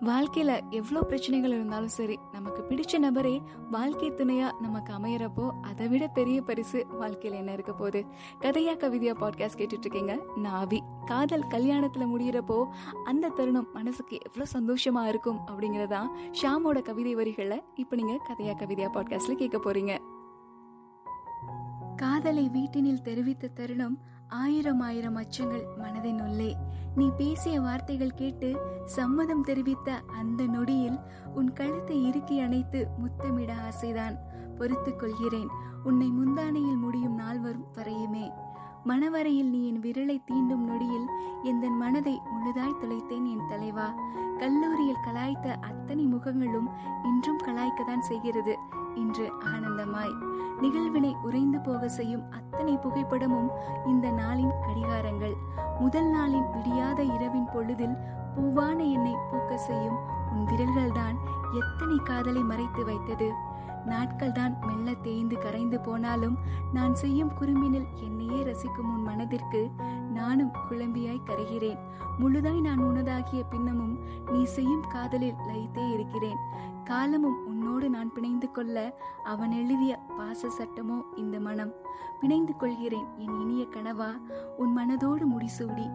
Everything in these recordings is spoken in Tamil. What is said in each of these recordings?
வாழ்க்கையில எவ்வளோ பிரச்சனைகள் இருந்தாலும் சரி நமக்கு பிடிச்ச நபரே வாழ்க்கை துணையா நமக்கு அமையறப்போ அதை விட பெரிய பரிசு வாழ்க்கையில என்ன இருக்க போகுது? கதையா கவிதையா பாட்காஸ்ட் கேட்டுட்டு இருக்கீங்க நாவி காதல் கல்யாணத்துல முடியிறப்போ அந்த தருணம் மனசுக்கு எவ்வளோ சந்தோஷமா இருக்கும் அப்படிங்கறதா ஷாமோட கவிதை வரிகளை இப்போ நீங்க கதையா கவிதையா பாட்காஸ்ட்ல கேட்க போறீங்க. காதலை வீட்டினில் தெரிவித்த தருணம் ஆயிரம் ஆயிரம் அச்சங்கள் மனதின் உள்ளே. நீ பேசிய வார்த்தைகள் கேட்டு சம்மதம் தெரிவித்த அந்த நொடியில் உன் கழுத்தை இறுக்கி அணைத்து முத்தமிட ஆசைதான். பொறுத்துக் கொள்கிறேன். உன்னை முந்தானையில் முடியும் நால்வரும் வரையுமே. மணவரையில் நீ என் விரலை தீண்டும் நொடியில் எந்த மனதை முழுதாய் தொலைத்தேன் என் தலைவா. கல்லூரியில் கலாய்த்த அத்தனை முகங்களும் இன்றும் கலாய்க்கத்தான் செய்கிறது இன்று ஆனந்தமாய். நிகழ்வினை உறைந்து போக செய்யும் அத்தனை புகைப்படமும் இந்த நாளின் கடிகாரங்கள். முதல் நாளின் விடியாத இரவின் பொழுதில் பூவான என்னை பூக்க செய்யும் உன் விரல்கள்தான் எத்தனை காதலை மறைத்து வைத்தது. நாட்கள் தான் மெல்ல தேய்ந்து கரைந்து போனாலும் நான் செய்யும் குறும்பினில் என்னையே ரசிக்கும் உன் மனதிற்கு நானும் குழம்பியாய் கரைகிறேன். முழுதாய் நான் உனதாகிய பின்னமும் நீ செய்யும் காதலில் லயித்தே இருக்கிறேன். காலமும் உன்னோடு நான் பிணைந்து கொள்ள அவன் எழுதிய பாச சட்டமோ இந்த மனம். பிணைந்து கொள்கிறேன் என் இனிய கனவா உன் மனதோடு முடிசூடி.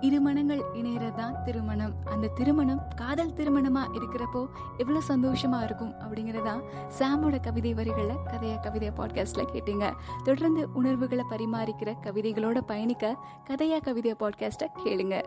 இருமணங்கள் இணையறதுதான் திருமணம். அந்த திருமணம் காதல் திருமணமா இருக்கிறப்போ எவ்வளவு சந்தோஷமா இருக்கும் அப்படிங்கறதா சாமோட கவிதை வரிகளை கதையா கவிதையா பாட்காஸ்ட்ல கேட்டீங்க. தொடர்ந்து உணர்வுகளை பரிமாறிக்கிற கவிதைகளோட பயணிக்க கதையா கவிதையா பாட்காஸ்ட கேளுங்க.